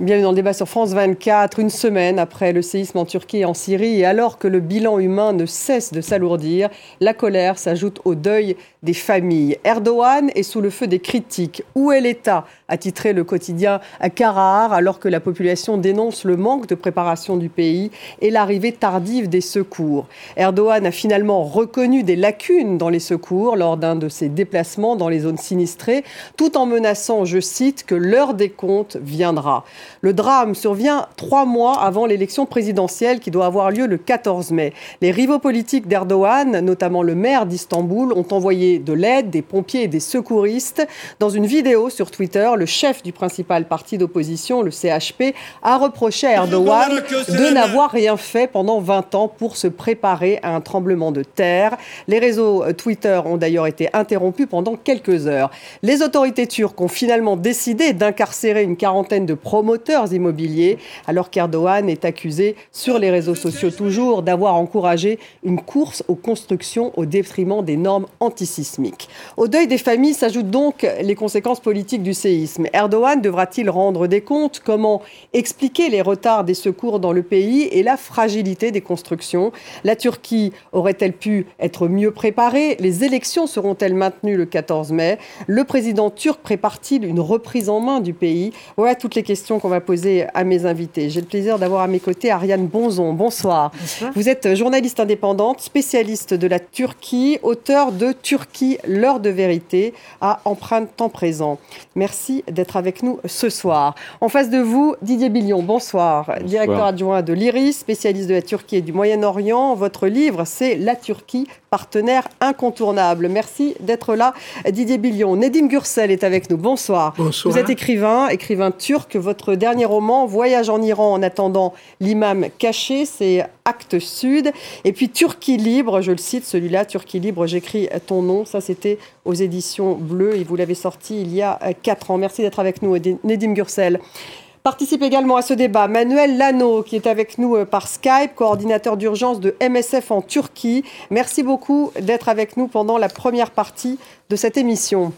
Bienvenue dans le débat sur France 24, une semaine après le séisme en Turquie et en Syrie, et alors que le bilan humain ne cesse de s'alourdir, la colère s'ajoute au deuil des familles. Erdogan est sous le feu des critiques. Où est l'État? A titré le quotidien Karar, alors que la population dénonce le manque de préparation du pays et l'arrivée tardive des secours. Erdogan a finalement reconnu des lacunes dans les secours lors d'un de ses déplacements dans les zones sinistrées, tout en menaçant, je cite, que l'heure des comptes viendra. Le drame survient trois mois avant l'élection présidentielle qui doit avoir lieu le 14 mai. Les rivaux politiques d'Erdogan, notamment le maire d'Istanbul, ont envoyé de l'aide, des pompiers et des secouristes. Dans une vidéo sur Twitter, le chef du principal parti d'opposition, le CHP, a reproché à Erdogan de n'avoir rien fait pendant 20 ans pour se préparer à un tremblement de terre. Les réseaux Twitter ont d'ailleurs été interrompus pendant quelques heures. Les autorités turques ont finalement décidé d'incarcérer une quarantaine de promoteurs immobiliers, alors qu'Erdogan est accusé sur les réseaux sociaux toujours d'avoir encouragé une course aux constructions au détriment des normes antisismiques. Au deuil des familles s'ajoutent donc les conséquences politiques du séisme. Erdogan devra-t-il rendre des comptes? Comment expliquer les retards des secours dans le pays et la fragilité des constructions? La Turquie aurait-elle pu être mieux préparée? Les élections seront-elles maintenues le 14 mai? Le président turc prépare-t-il une reprise en main du pays? Voilà toutes les questions qu'on va poser à mes invités. J'ai le plaisir d'avoir à mes côtés Ariane Bonzon. Bonsoir. Vous êtes journaliste indépendante, spécialiste de la Turquie, auteur de Turquie, l'heure de vérité à empreinte temps présent. Merci d'être avec nous ce soir. En face de vous, Didier Billion, bonsoir, directeur adjoint de l'IRIS, spécialiste de la Turquie et du Moyen-Orient. Votre livre, c'est La Turquie, partenaire incontournable. Merci d'être là, Didier Billion. Nedim Gürsel est avec nous. Bonsoir. Bonsoir. Vous êtes écrivain, écrivain turc. Votre dernier roman, Voyage en Iran en attendant l'imam caché, c'est Acte Sud. Et puis Turquie libre, je le cite, celui-là, Turquie libre, j'écris ton nom. Ça, c'était aux éditions Bleues et vous l'avez sorti il y a quatre ans. Merci d'être avec nous, Nedim Gürsel. Participe également à ce débat Manuel Lano, qui est avec nous euh, par Skype, coordinateur d'urgence de MSF en Turquie. Merci beaucoup d'être avec nous pendant la première partie de cette émission.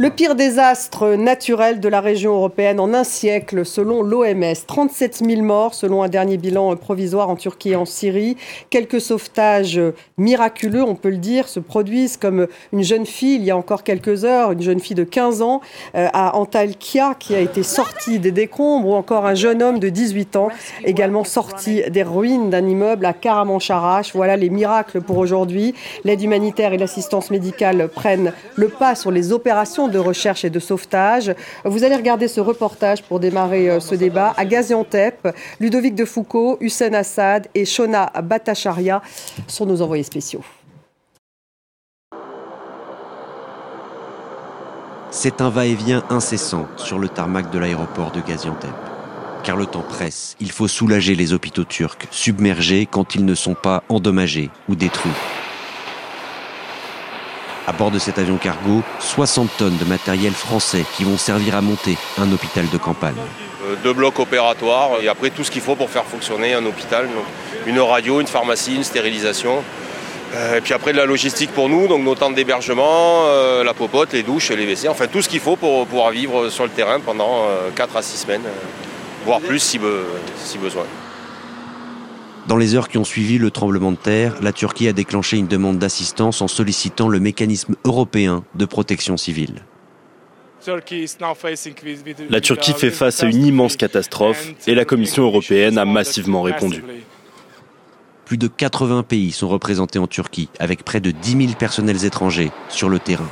Le pire désastre naturel de la région européenne en un siècle, selon l'OMS. 37 000 morts, selon un dernier bilan provisoire en Turquie et en Syrie. Quelques sauvetages miraculeux, on peut le dire, se produisent comme une jeune fille, il y a encore quelques heures, une jeune fille de 15 ans euh, à Antalya qui a été sortie des décombres, ou encore un jeune homme de 18 ans, également sorti des ruines d'un immeuble à Karamancharash. Voilà les miracles pour aujourd'hui. L'aide humanitaire et l'assistance médicale prennent le pas sur les opérations de recherche et de sauvetage. Vous allez regarder ce reportage pour démarrer euh, ce débat à Gaziantep. Ludovic de Foucault, Hussein Assad et Shona Batacharia sont nos envoyés spéciaux. C'est un va-et-vient incessant sur le tarmac de l'aéroport de Gaziantep. Car le temps presse, il faut soulager les hôpitaux turcs, submergés quand ils ne sont pas endommagés ou détruits. À bord de cet avion cargo, 60 tonnes de matériel français qui vont servir à monter un hôpital de campagne. Euh, deux blocs opératoires et après tout ce qu'il faut pour faire fonctionner un hôpital. une radio, une pharmacie, une stérilisation. Euh, et puis après de la logistique pour nous, donc nos tentes d'hébergement, euh, la popote, les douches, les WC, enfin tout ce qu'il faut pour pouvoir vivre sur le terrain pendant 4 à 6 semaines, voire plus si besoin. Dans les heures qui ont suivi le tremblement de terre, la Turquie a déclenché une demande d'assistance en sollicitant le mécanisme européen de protection civile. La Turquie fait face à une immense catastrophe et la Commission européenne a massivement répondu. Plus de 80 pays sont représentés en Turquie, avec près de 10 000 personnels étrangers sur le terrain.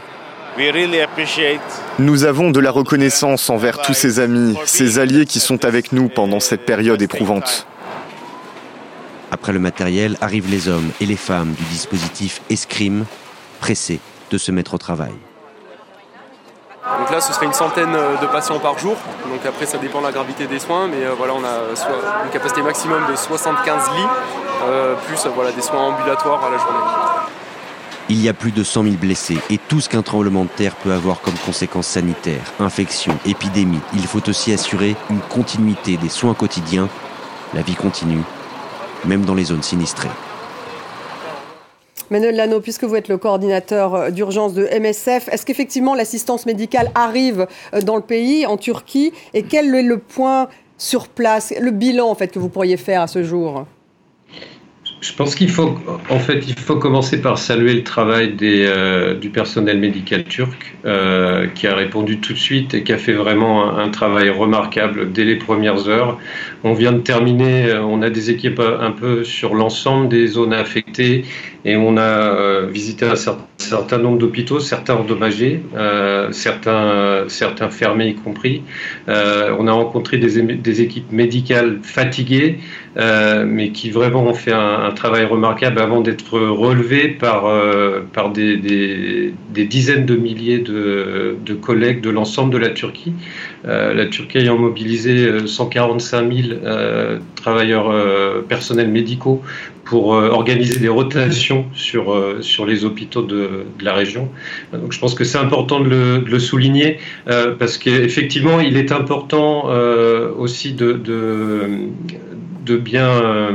Nous avons de la reconnaissance envers tous ces amis, ces alliés qui sont avec nous pendant cette période éprouvante. Après le matériel arrivent les hommes et les femmes du dispositif Escrime, pressés de se mettre au travail. Donc là, ce serait une centaine euh, de patients par jour. Donc après, ça dépend de la gravité des soins, mais euh, voilà, on a une capacité maximum de 75 lits, euh, plus voilà, des soins ambulatoires à la journée. Il y a plus de 100 000 blessés et tout ce qu'un tremblement de terre peut avoir comme conséquences sanitaires, infections, épidémies. Il faut aussi assurer une continuité des soins quotidiens. La vie continue même dans les zones sinistrées. Manuel Lano, puisque vous êtes le coordinateur d'urgence de MSF, est-ce qu'effectivement l'assistance médicale arrive euh, dans le pays, en Turquie Et quel est le point sur place, le bilan fait que vous pourriez faire à ce jour? Je pense qu'il faut, en fait, il faut commencer par saluer le travail des, euh, du personnel médical turc, euh, qui a répondu tout de suite et qui a fait vraiment un, un, travail remarquable dès les premières heures. On vient de terminer, euh, on a des équipes un peu sur l'ensemble des zones affectées et on a visité un certain nombre d'hôpitaux, certains endommagés, certains, certains fermés y compris. on a rencontré des, équipes médicales fatiguées, mais qui vraiment ont fait un travail remarquable avant d'être relevé par, euh, par des, dizaines de milliers de, collègues de l'ensemble de la Turquie. Euh, la Turquie ayant mobilisé 145 euh, 000 travailleurs personnels médicaux pour organiser des rotations sur, sur les hôpitaux de, de, la région. Donc je pense que c'est important de le, de le souligner parce qu'effectivement, il est important aussi de, de de bien euh,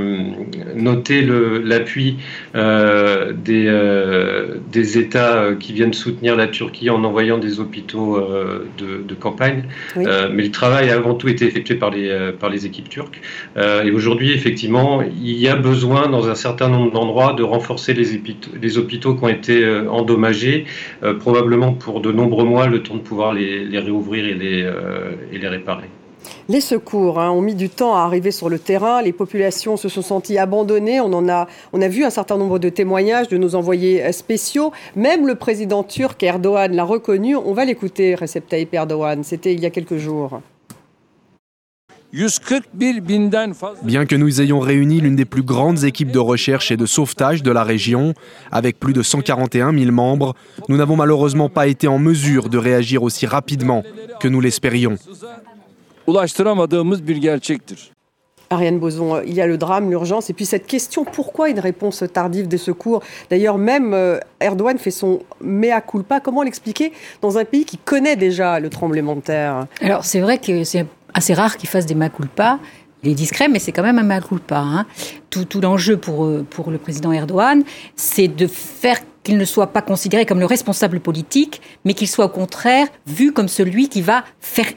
noter l'appui euh, des, euh, des, États qui viennent soutenir la Turquie en envoyant des hôpitaux de, campagne. mais le travail a avant tout été effectué par les, par les équipes turques. et aujourd'hui, effectivement, il y a besoin dans un certain nombre d'endroits de renforcer les, les, hôpitaux qui ont été endommagés, probablement pour de nombreux mois, le temps de pouvoir les, les réouvrir et les, et les réparer. Les secours hein, ont mis du temps à arriver sur le terrain. Les populations se sont senties abandonnées. On, a, on a vu un certain nombre de témoignages de nos envoyés spéciaux. Même le président turc Erdogan l'a reconnu. On va l'écouter, Recep Tayyip Erdogan. C'était il y a quelques jours. Bien que nous ayons réuni l'une des plus grandes équipes de recherche et de sauvetage de la région, avec plus de 141 000 membres, nous n'avons malheureusement pas été en mesure de réagir aussi rapidement que nous l'espérions ulaştıramadığımız bir gerçektir. Ariane Boson, il y a le drame, l'urgence, et puis cette question, pourquoi une réponse tardive des secours? D'ailleurs, même euh, Erdogan fait son mea culpa. Comment l'expliquer dans un pays qui connaît déjà le tremblement de terre? Alors, c'est vrai que c'est assez rare qu'il fasse des mea culpa. Il est discret, mais c'est quand même un mea culpa. Hein. Tout, tout l'enjeu pour, euh, pour le président Erdogan, c'est de faire qu'il ne soit pas considéré comme le responsable politique, mais qu'il soit au contraire vu comme celui qui va faire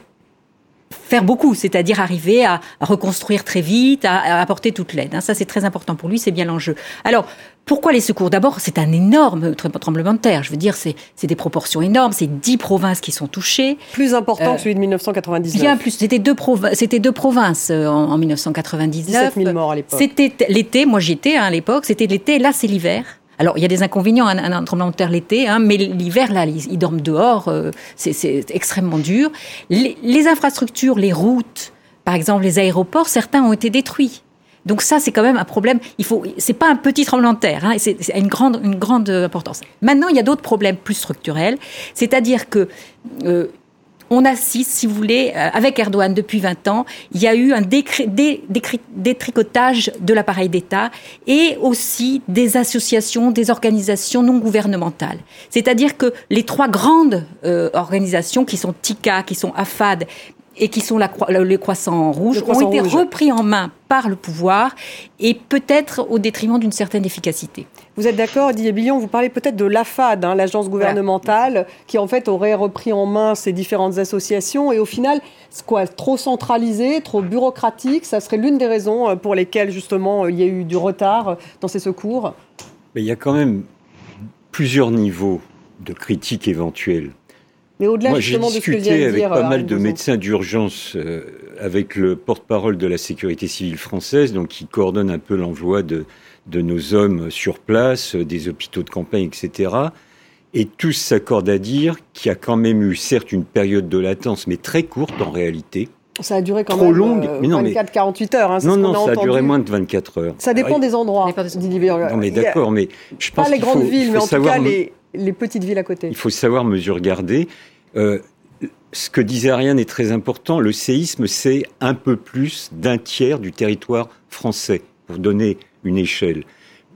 faire beaucoup, c'est-à-dire arriver à, reconstruire très vite, à, apporter toute l'aide. Hein. Ça, c'est très important pour lui, c'est bien l'enjeu. Alors, pourquoi les secours? D'abord, c'est un énorme tremblement de terre. Je veux dire, c'est des proportions énormes. C'est dix provinces qui sont touchées. Plus important que euh, celui de 1999. Bien plus. C'était deux, c'était deux provinces euh, en, en 1999. 17 000 morts à l'époque. C'était l'été. Moi, j'y étais hein, à l'époque. C'était l'été. Là, c'est l'hiver. Alors, il y a des inconvénients à un, tremblement de terre l'été, hein, mais l'hiver, là, ils, dorment dehors, euh, c'est extrêmement dur. Les, infrastructures, les routes, par exemple les aéroports, certains ont été détruits. Donc ça, c'est quand même un problème. Il faut, c'est pas un petit tremblement de terre, hein, c'est une grande, une grande importance. Maintenant, il y a d'autres problèmes plus structurels, c'est-à-dire que euh, on assiste, si vous voulez, euh, avec Erdogan depuis 20 ans, il y a eu un détricotage de l'appareil d'État et aussi des associations, des organisations non gouvernementales. C'est-à-dire que les trois grandes euh, organisations qui sont TICA, qui sont AFAD et qui sont la, les croissants rouges ont été repris en main par le pouvoir et peut-être au détriment d'une certaine efficacité. Vous êtes d'accord, Didier Billon Vous parlez peut-être de l'AFAD, hein, l'agence gouvernementale, qui en fait aurait repris en main ces différentes associations et au final, quoi, trop centralisé, trop bureaucratique, ça serait l'une des raisons euh, pour lesquelles justement il y a eu du retard dans ces secours? Mais il y a quand même plusieurs niveaux de critiques éventuelles. Mais au-delà Moi, j'ai discuté avec pas mal de médecins d'urgence, euh, avec le porte-parole de la sécurité civile française, donc qui coordonne un peu l'envoi de, de nos hommes sur place, des hôpitaux de campagne, etc. Et tous s'accordent à dire qu'il y a quand même eu, certes, une période de latence, mais très courte en réalité. Ça a duré quand trop même longue. Euh, mais non, 24-48 heures. Hein, non, non, ça a duré moins de 24 heures. Ça dépend des endroits. Non, mais d'accord, mais je pense Pas les grandes villes, mais en tout cas les les petites villes à côté. Il faut savoir mesure garder. Euh, ce que disait Ariane est très important. Le séisme, c'est un peu plus d'un tiers du territoire français, pour donner une échelle.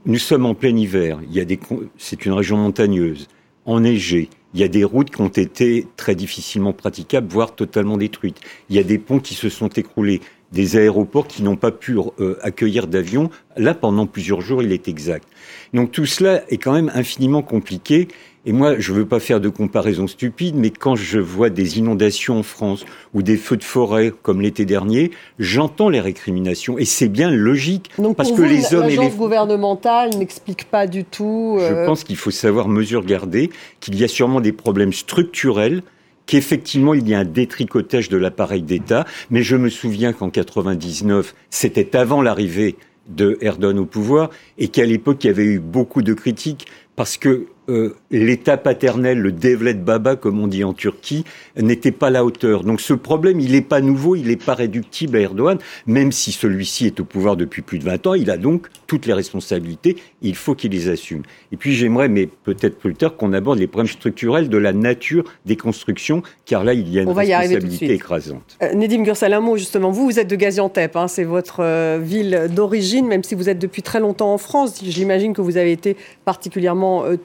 Nous sommes en plein hiver. Il y a des, c'est une région montagneuse, enneigée. Il y a des routes qui ont été très difficilement praticables, voire totalement détruites. Il y a des ponts qui se sont écroulés. Des aéroports qui n'ont pas pu euh, accueillir d'avions. Là, pendant plusieurs jours, il est exact. Donc tout cela est quand même infiniment compliqué. Et moi, je ne veux pas faire de comparaison stupide, mais quand je vois des inondations en France ou des feux de forêt comme l'été dernier, j'entends les récriminations et c'est bien logique Donc parce que les hommes et les gouvernementale n'explique pas du tout. Je euh, pense qu'il faut savoir mesure garder, qu'il y a sûrement des problèmes structurels qu'effectivement il y a un détricotage de l'appareil d'État, mais je me souviens qu'en 99, c'était avant l'arrivée de Erdogan au pouvoir, et qu'à l'époque il y avait eu beaucoup de critiques parce que euh, l'État paternel, le devlet baba, comme on dit en Turquie, n'était pas à la hauteur. Donc ce problème, il n'est pas nouveau, il n'est pas réductible à Erdogan, même si celui-ci est au pouvoir depuis plus de 20 ans, il a donc toutes les responsabilités, il faut qu'il les assume. Et puis j'aimerais, mais peut-être plus tard, qu'on aborde les problèmes structurels de la nature des constructions, car là, il y a une responsabilité écrasante. Euh, Nedim Gursal, un mot justement. Vous, vous êtes de Gaziantep, hein, c'est votre euh, ville d'origine, même si vous êtes depuis très longtemps en France. J'imagine que vous avez été particulièrement euh,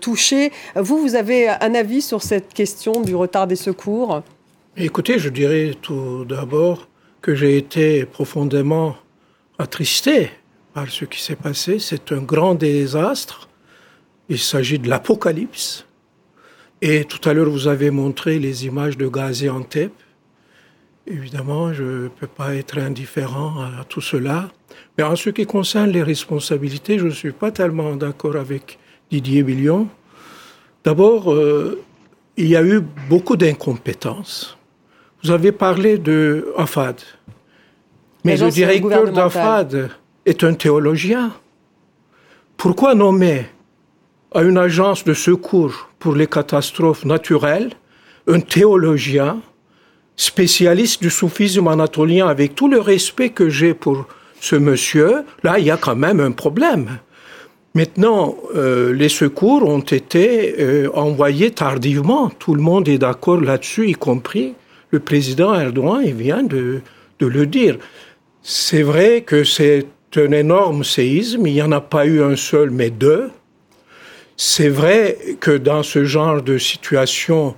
vous, vous avez un avis sur cette question du retard des secours? Écoutez, je dirais tout d'abord que j'ai été profondément attristé par ce qui s'est passé. C'est un grand désastre. Il s'agit de l'apocalypse. Et tout à l'heure, vous avez montré les images de Gaziantep. Évidemment, je ne peux pas être indifférent à tout cela. Mais en ce qui concerne les responsabilités, je ne suis pas tellement d'accord avec Didier Billion. D'abord, euh, il y a eu beaucoup d'incompétences. Vous avez parlé de Afad. Mais le directeur d'Afad est un théologien. Pourquoi nommer à une agence de secours pour les catastrophes naturelles un théologien spécialiste du soufisme anatolien? Avec tout le respect que j'ai pour ce monsieur, là, il y a quand même un problème. Maintenant, euh, les secours ont été euh, envoyés tardivement. Tout le monde est d'accord là-dessus, y compris le président Erdogan, il vient de, de le dire. C'est vrai que c'est un énorme séisme, il n'y en a pas eu un seul, mais deux. C'est vrai que dans ce genre de situation,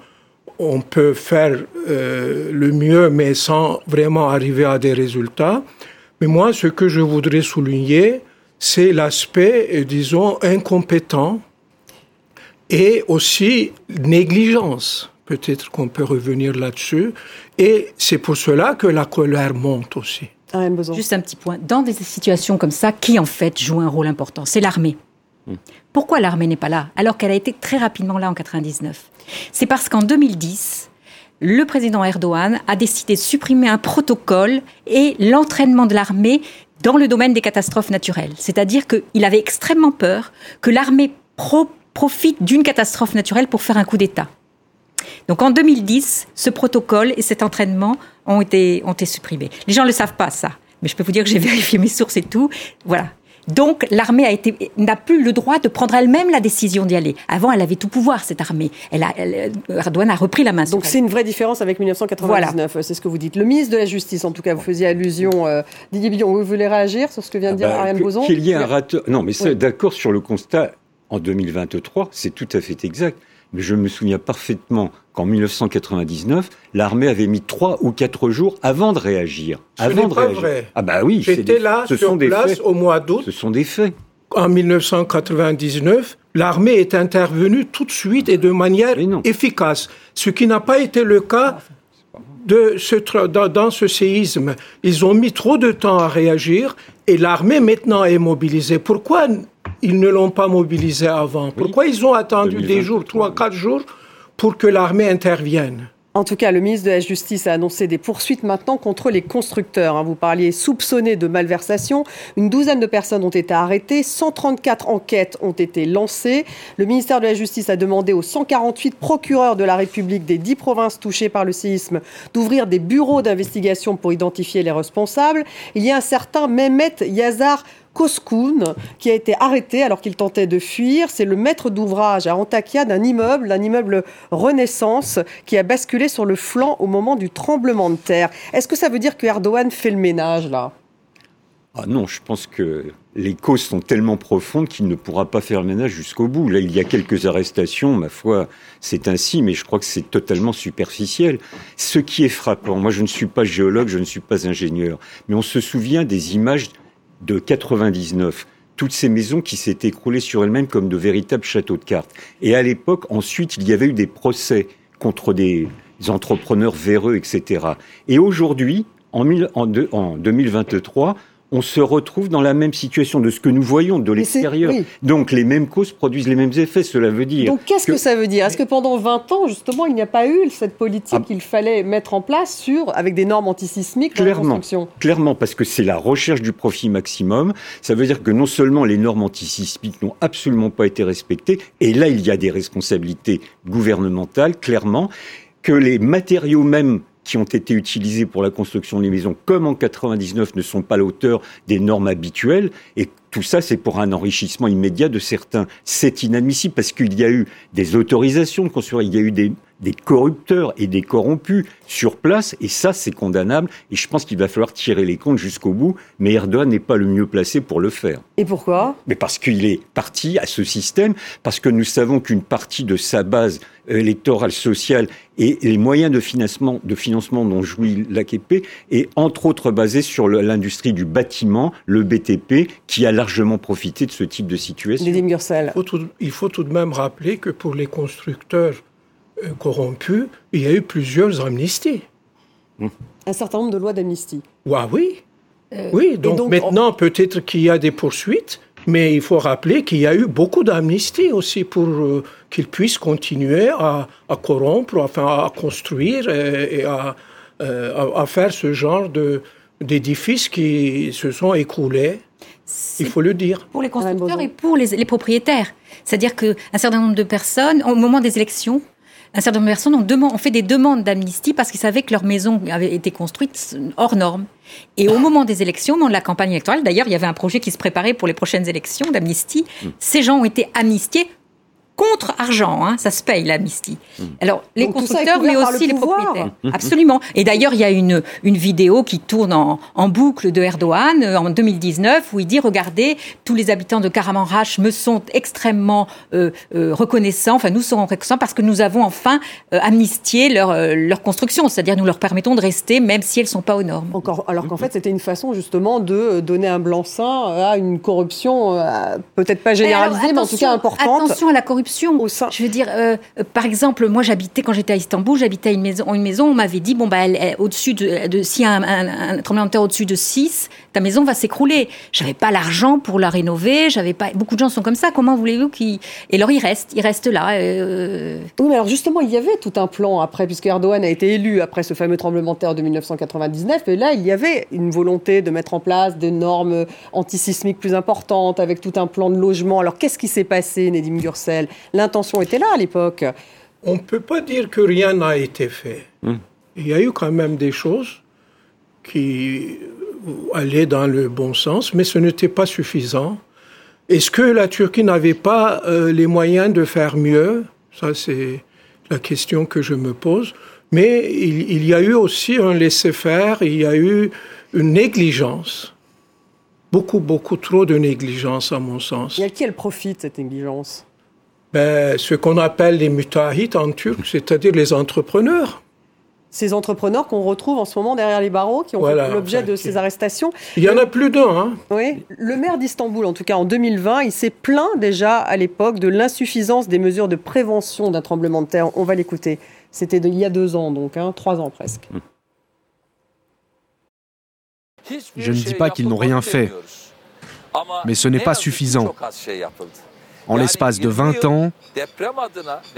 on peut faire euh, le mieux, mais sans vraiment arriver à des résultats. Mais moi, ce que je voudrais souligner, c'est l'aspect, euh, disons, incompétent et aussi négligence. Peut-être qu'on peut revenir là-dessus. Et c'est pour cela que la colère monte aussi. Ah, Juste un petit point. Dans des situations comme ça, qui en fait joue un rôle important? C'est l'armée. Hmm. Pourquoi l'armée n'est pas là alors qu'elle a été très rapidement là en 99 C'est parce qu'en 2010, le président Erdogan a décidé de supprimer un protocole et l'entraînement de l'armée dans le domaine des catastrophes naturelles. C'est-à-dire qu'il avait extrêmement peur que l'armée profite d'une catastrophe naturelle pour faire un coup d'État. Donc en 2010, ce protocole et cet entraînement ont été, ont été supprimés. Les gens ne le savent pas, ça. Mais je peux vous dire que j'ai vérifié mes sources et tout. Voilà. Donc l'armée a été n'a plus le droit de prendre elle-même la décision d'y aller. Avant, elle avait tout pouvoir cette armée. Elle a, Erdogan a repris la main. Donc c'est une vraie différence avec 1999. C'est ce que vous dites. Le ministre de la Justice, en tout cas, vous faisiez allusion. Euh, Didier Billon, vous voulez réagir sur ce que vient de ah dire bah, Ariane Boson Qu'il y ait un rateur. Non, mais c'est d'accord sur le constat. En 2023, c'est tout à fait exact. Mais je me souviens parfaitement qu'en 1999, l'armée avait mis trois ou quatre jours avant de réagir. Ce avant de pas réagir. vrai. Ah bah oui, j'étais là ce sur sont place au mois d'août. Ce sont des faits. En 1999, l'armée est intervenue tout de suite et de manière efficace, ce qui n'a pas été le cas de ce, dans, dans ce séisme. Ils ont mis trop de temps à réagir et l'armée maintenant est mobilisée. Pourquoi ils ne l'ont pas mobilisé avant Pourquoi ils ont attendu des jours, trois, quatre jours, pour que l'armée intervienne? En tout cas, le ministre de la Justice a annoncé des poursuites maintenant contre les constructeurs. Hein. Vous parliez soupçonnés de malversation. Une douzaine de personnes ont été arrêtées. 134 enquêtes ont été lancées. Le ministère de la Justice a demandé aux 148 procureurs de la République des 10 provinces touchées par le séisme d'ouvrir des bureaux d'investigation pour identifier les responsables. Il y a un certain Mehmet Yazar Koskoun, qui a été arrêté alors qu'il tentait de fuir. C'est le maître d'ouvrage à Antakya d'un immeuble, d'un immeuble Renaissance, qui a basculé sur le flanc au moment du tremblement de terre. Est-ce que ça veut dire que Erdogan fait le ménage là? Ah non, je pense que les causes sont tellement profondes qu'il ne pourra pas faire le ménage jusqu'au bout. Là, il y a quelques arrestations, ma foi, c'est ainsi, mais je crois que c'est totalement superficiel. Ce qui est frappant, moi je ne suis pas géologue, je ne suis pas ingénieur, mais on se souvient des images de 99 toutes ces maisons qui s'étaient écroulées sur elles-mêmes comme de véritables châteaux de cartes. Et à l'époque, ensuite, il y avait eu des procès contre des entrepreneurs véreux, etc. Et aujourd'hui, en, en 2023, on se retrouve dans la même situation de ce que nous voyons de l'extérieur. Donc les mêmes causes produisent les mêmes effets, cela veut dire. Donc qu'est-ce que... ça veut dire? Est-ce que pendant 20 ans, justement, il n'y a pas eu cette politique ah. qu'il fallait mettre en place sur, avec des normes antisismiques clairement, dans la construction? Clairement, parce que c'est la recherche du profit maximum. Ça veut dire que non seulement les normes antisismiques n'ont absolument pas été respectées, et là il y a des responsabilités gouvernementales, clairement, que les matériaux même qui ont été utilisés pour la construction des maisons, comme en 99, ne sont pas à l'auteur des normes habituelles. Et tout ça, c'est pour un enrichissement immédiat de certains. C'est inadmissible parce qu'il y a eu des autorisations de construire, il y a eu des, des corrupteurs et des corrompus sur place, et ça, c'est condamnable. Et je pense qu'il va falloir tirer les comptes jusqu'au bout, mais Erdogan n'est pas le mieux placé pour le faire. Et pourquoi? Mais parce qu'il est parti à ce système, parce que nous savons qu'une partie de sa base électorale sociale et les moyens de financement, de financement dont jouit l'AKP est entre autres basé sur l'industrie du bâtiment, le BTP, qui a largement profité de ce type de situation. Il faut, tout, il faut tout de même rappeler que pour les constructeurs euh, corrompus, il y a eu plusieurs amnisties. Un certain nombre de lois d'amnistie. Ah oui. Euh, oui, donc, maintenant peut-être qu'il y a des poursuites, mais il faut rappeler qu'il y a eu beaucoup d'amnisties aussi pour euh, qu'ils puissent continuer à, corrompre, enfin à construire et, à, à, faire ce genre de, d'édifices qui se sont écroulés. Il faut le dire. Pour les constructeurs et pour les, les propriétaires. C'est-à-dire qu'un certain nombre de personnes, au moment des élections, un certain nombre de personnes ont, fait des demandes d'amnistie parce qu'ils savaient que leur maison avait été construite hors normes. Et au moment des élections, au moment de la campagne électorale, d'ailleurs, il y avait un projet qui se préparait pour les prochaines élections d'amnistie. Mmh. Ces gens ont été amnistiés contre argent. Hein, ça se paye l'amnistie. Hmm. Alors les constructeurs, mais aussi les propriétaires. Absolument. Et d'ailleurs, il y a une, une vidéo qui tourne en, en, boucle de Erdogan euh, en 2019 où il dit regardez, tous les habitants de Karamanrash me sont extrêmement euh, euh, reconnaissants. Enfin, nous serons reconnaissants parce que nous avons enfin amnistié leur, leur construction, c'est-à-dire nous leur permettons de rester même si elles sont pas aux normes. Encore, alors qu'en fait, c'était une façon justement de donner un blanc-seing à une corruption peut-être pas généralisée, mais en tout cas importante. Attention à la corruption je veux dire, euh, par exemple, moi j'habitais, quand j'étais à Istanbul, j'habitais une maison, une maison on m'avait dit, bon, bah, au-dessus de, de s'il y a un, tremblement de terre au-dessus de 6, ta maison va s'écrouler. J'avais pas l'argent pour la rénover, j'avais pas, beaucoup de gens sont comme ça, comment voulez-vous qu'ils, et alors ils restent, ils restent là. Euh... Oui, mais alors justement, il y avait tout un plan après, puisque Erdogan a été élu après ce fameux tremblement de terre de 1999, et là, il y avait une volonté de mettre en place des normes antisismiques plus importantes, avec tout un plan de logement. Alors qu'est-ce qui s'est passé, Nedim Gursel L'intention était là à l'époque. On ne peut pas dire que rien n'a été fait. Hmm. Il y a eu quand même des choses qui allaient dans le bon sens, mais ce n'était pas suffisant. Est-ce que la Turquie n'avait pas euh, les moyens de faire mieux? Ça, c'est la question que je me pose. Mais il, il y a eu aussi un laisser-faire, il y a eu une négligence. Beaucoup, beaucoup trop de négligence, à mon sens. Et à qui elle profite, cette négligence? Ben, ce qu'on appelle les mutahit en turc, c'est-à-dire les entrepreneurs. Ces entrepreneurs qu'on retrouve en ce moment derrière les barreaux, qui ont fait l'objet de ces arrestations. Il y en a plus d'un. Hein. Oui. Le maire d'Istanbul, en tout cas en 2020, il s'est plaint déjà à l'époque de l'insuffisance des mesures de prévention d'un tremblement de terre. On va l'écouter. C'était il y a deux ans, donc hein, trois ans presque. Je ne dis pas qu'ils n'ont rien fait, mais ce n'est pas suffisant. En l'espace de 20 ans,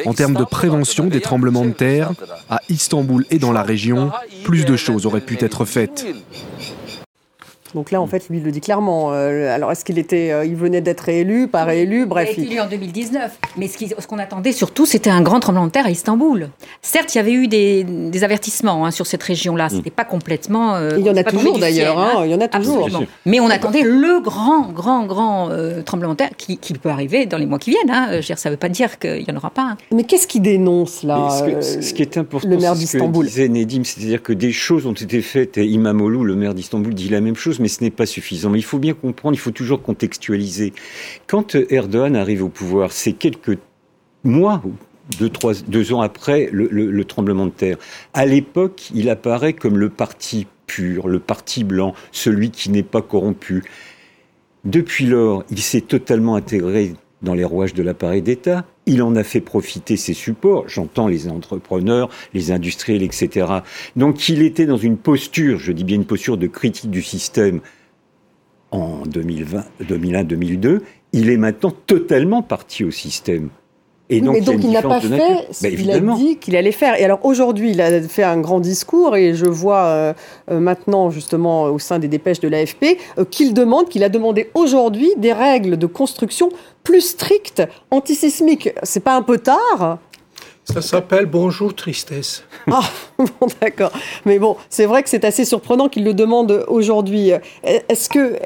en termes de prévention des tremblements de terre, à Istanbul et dans la région, plus de choses auraient pu être faites. Donc là, en fait, lui, il le dit clairement. Euh, alors, est-ce qu'il était, euh, il venait d'être réélu, pas réélu, bref. Il a été élu en 2019. Mais ce qu'on attendait surtout, c'était un grand tremblement de terre à Istanbul. Certes, il y avait eu des, avertissements hein, sur cette région-là. Mm. C'était pas complètement. Euh, il y en a toujours d'ailleurs. Hein. il y en a toujours. Mais on attendait le grand, grand, grand tremblement de terre qui, peut arriver dans les mois qui viennent. Hein. Je ça ne veut pas dire qu'il n'y en aura pas. Mais qu'est-ce qui dénonce là ce, qui est important, le maire d'Istanbul, disait Nedim, c'est-à-dire que des choses ont été faites. Et Imamoglu, le maire d'Istanbul, dit la même chose mais ce n'est pas suffisant. Mais il faut bien comprendre, il faut toujours contextualiser. Quand Erdogan arrive au pouvoir, c'est quelques mois deux, trois, deux ans après le, le tremblement de terre. À l'époque, il apparaît comme le parti pur, le parti blanc, celui qui n'est pas corrompu. Depuis lors, il s'est totalement intégré dans les rouages de l'appareil d'État. Il en a fait profiter ses supports, j'entends les entrepreneurs, les industriels, etc. Donc il était dans une posture, je dis bien une posture de critique du système en 2020, 2001-2002. Il est maintenant totalement parti au système. Et donc, il, n'a pas fait ce qu'il a dit qu'il allait faire. Et alors aujourd'hui, il a fait un grand discours et je vois euh, euh, maintenant justement au sein des dépêches de l'AFP euh, qu'il demande, qu'il a demandé aujourd'hui des règles de construction plus strictes antisismiques. C'est pas un peu tard? Ça s'appelle Bonjour Tristesse. Ah, bon, d'accord. Mais bon, c'est vrai que c'est assez surprenant qu'il le demande aujourd'hui. Est-ce que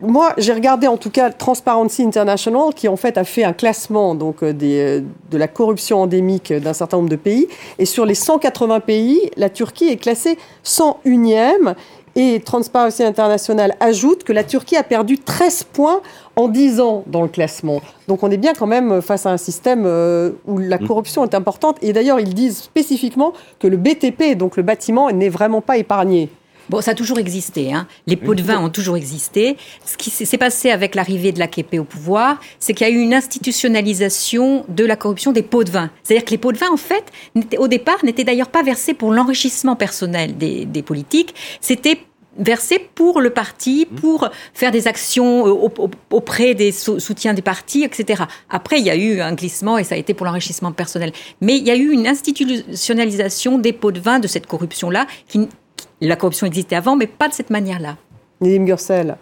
moi, j'ai regardé en tout cas Transparency International, qui en fait a fait un classement donc euh, euh, de la corruption endémique d'un certain nombre de pays. Et sur les 180 pays, la Turquie est classée 101e. Et Transparency International ajoute que la Turquie a perdu 13 points en 10 ans dans le classement. Donc on est bien quand même face à un système euh, où la mmh. corruption est importante. Et d'ailleurs, ils disent spécifiquement que le BTP, donc le bâtiment, n'est vraiment pas épargné. Bon, ça a toujours existé. Hein. Les pots de vin ont toujours existé. Ce qui s'est passé avec l'arrivée de l'AKP au pouvoir, c'est qu'il y a eu une institutionnalisation de la corruption des pots de vin. C'est-à-dire que les pots de vin, en fait, au départ, n'étaient d'ailleurs pas versés pour l'enrichissement personnel des, des politiques. C'était versé pour le parti, mmh. pour faire des actions euh, auprès des soutiens des partis, etc. Après, il y a eu un glissement et ça a été pour l'enrichissement personnel. Mais il y a eu une institutionnalisation des pots de vin de cette corruption-là qui, la corruption existait avant, mais pas de cette manière-là. Nedim Gursel,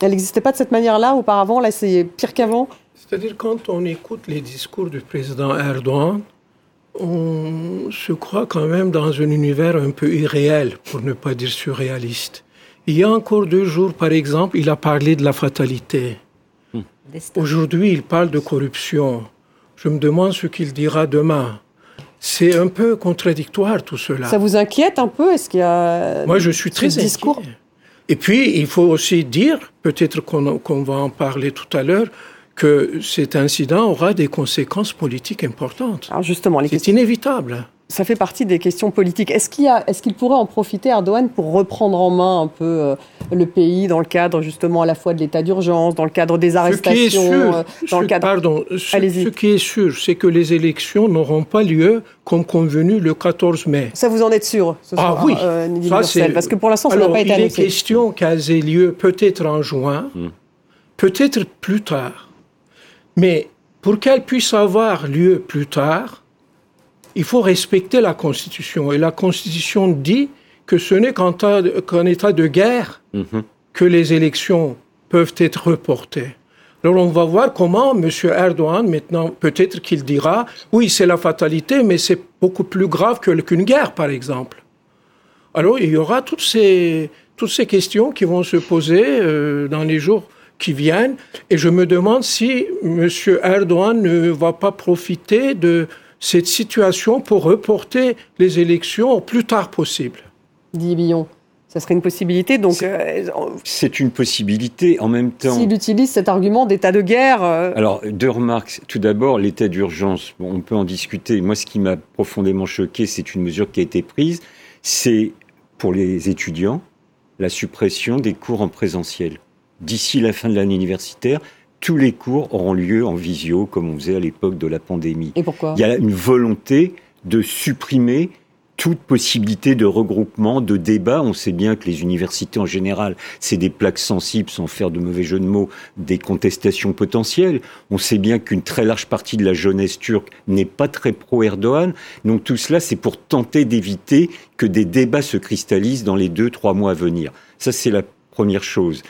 elle n'existait pas de cette manière-là auparavant, là c'est pire qu'avant? C'est-à-dire quand on écoute les discours du président Erdogan, on se croit quand même dans un univers un peu irréel, pour ne pas dire surréaliste. Il y a encore deux jours, par exemple, il a parlé de la fatalité. Aujourd'hui, il parle de corruption. Je me demande ce qu'il dira demain. C'est un peu contradictoire tout cela. Ça vous inquiète un peu? Est-ce qu'il y a Moi, je suis très discours? Inquiet. Et puis, il faut aussi dire, peut-être qu'on va en parler tout à l'heure, que cet incident aura des conséquences politiques importantes. Alors justement, c'est inévitable ça fait partie des questions politiques. Est-ce qu'il est pourrait en profiter, Erdogan, pour reprendre en main un peu euh, le pays dans le cadre justement à la fois de l'état d'urgence, dans le cadre des arrestations, euh, dans le cadre. Pardon, ce, ce, qui est sûr, c'est que les élections n'auront pas lieu comme convenu le 14 mai. Ça, vous en êtes sûr ce Ah oui, euh, parce que pour l'instant, ça n'a pas été Il est question qu'elles aient lieu peut-être en juin, hmm. peut-être plus tard. Mais pour qu'elles puissent avoir lieu plus tard, il faut respecter la Constitution. Et la Constitution dit que ce n'est qu'en état de guerre mhm. que les élections peuvent être reportées. Alors on va voir comment M. Erdogan, maintenant, peut-être qu'il dira, oui, c'est la fatalité, mais c'est beaucoup plus grave qu'une guerre, par exemple. Alors il y aura toutes ces, toutes ces questions qui vont se poser euh, dans les jours qui viennent, et je me demande si M. Erdogan ne va pas profiter de, cette situation pour reporter les élections au plus tard possible. Dit Billon. Ça serait une possibilité. Donc, c'est euh, une possibilité. En même temps, s'il utilise cet argument d'état de guerre. Euh, Alors, deux remarques. Tout d'abord, l'état d'urgence. on peut en discuter. Moi, ce qui m'a profondément choqué, c'est une mesure qui a été prise. C'est pour les étudiants la suppression des cours en présentiel d'ici la fin de l'année universitaire tous les cours auront lieu en visio, comme on faisait à l'époque de la pandémie. Et pourquoi? Il y a une volonté de supprimer toute possibilité de regroupement, de débat. On sait bien que les universités en général, c'est des plaques sensibles, sans faire de mauvais jeu de mots, des contestations potentielles. On sait bien qu'une très large partie de la jeunesse turque n'est pas très pro-Erdogan. Donc tout cela, c'est pour tenter d'éviter que des débats se cristallisent dans les deux, trois mois à venir. Ça, c'est la première chose.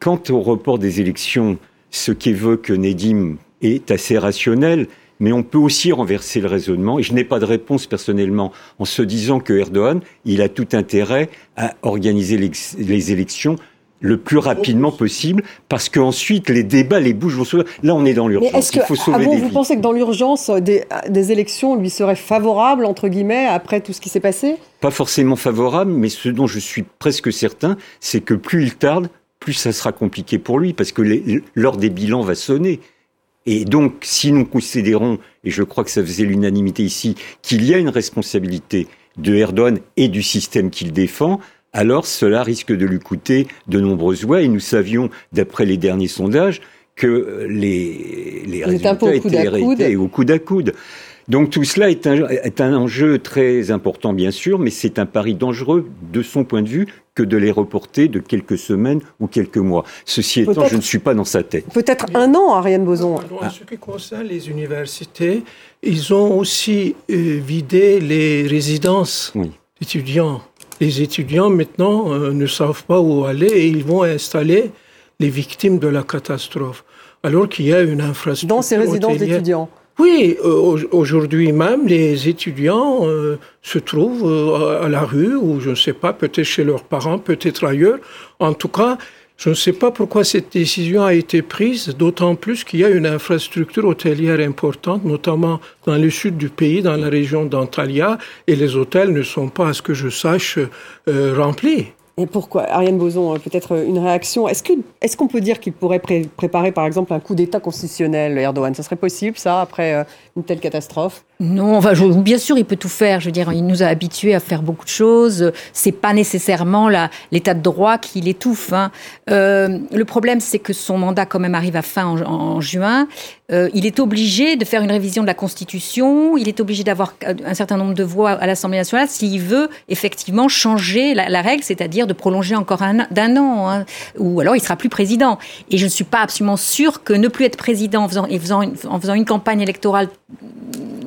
Quant au report des élections, ce qu'évoque Nedim est assez rationnel, mais on peut aussi renverser le raisonnement, et je n'ai pas de réponse personnellement, en se disant que Erdogan, il a tout intérêt à organiser les, élections le plus rapidement possible, parce qu'ensuite les débats, les bouches vont se... Là, on est dans l'urgence. Il faut sauver des vous pensez que dans l'urgence, des, des, élections lui seraient favorables, entre guillemets, après tout ce qui s'est passé? Pas forcément favorables, mais ce dont je suis presque certain, c'est que plus il tarde, plus ça sera compliqué pour lui, parce que l'heure des bilans va sonner. Et donc, si nous considérons, et je crois que ça faisait l'unanimité ici, qu'il y a une responsabilité de Erdogan et du système qu'il défend, alors cela risque de lui coûter de nombreuses voix. Et nous savions, d'après les derniers sondages, que les, les résultats étaient au coude à coude. Donc tout cela est un, est un enjeu très important, bien sûr, mais c'est un pari dangereux de son point de vue que de les reporter de quelques semaines ou quelques mois. Ceci étant, je ne suis pas dans sa tête. Peut-être un an, Ariane Boson. En ce qui concerne les universités, ils ont aussi euh, vidé les résidences d'étudiants. Les étudiants, maintenant, euh, ne savent pas où aller et ils vont installer les victimes de la catastrophe. Alors qu'il y a une infrastructure. Dans ces résidences d'étudiants oui, euh, aujourd'hui même, les étudiants euh, se trouvent euh, à la rue ou je ne sais pas, peut-être chez leurs parents, peut-être ailleurs. En tout cas, je ne sais pas pourquoi cette décision a été prise, d'autant plus qu'il y a une infrastructure hôtelière importante, notamment dans le sud du pays, dans la région d'Antalya, et les hôtels ne sont pas, à ce que je sache, remplis. Et pourquoi Ariane Boson, euh, peut-être euh, une réaction? Est-ce qu'on est qu'on peut dire qu'il pourrait préparer, par exemple, un coup d'État constitutionnel, Erdogan? Ça serait possible, ça, après euh, une telle catastrophe? Non, enfin, bien sûr, il peut tout faire. Je veux dire, il nous a habitués à faire beaucoup de choses. C'est pas nécessairement l'état de droit qui l'étouffe. Hein. le problème, c'est que son mandat, quand même, arrive à fin en, juin. il est obligé de faire une révision de la Constitution. Il est obligé d'avoir un certain nombre de voix à l'Assemblée nationale s'il veut effectivement changer la, règle, c'est-à-dire de prolonger encore d'un an, hein, ou alors il sera plus président. Et je ne suis pas absolument sûre que ne plus être président en faisant, en faisant une campagne électorale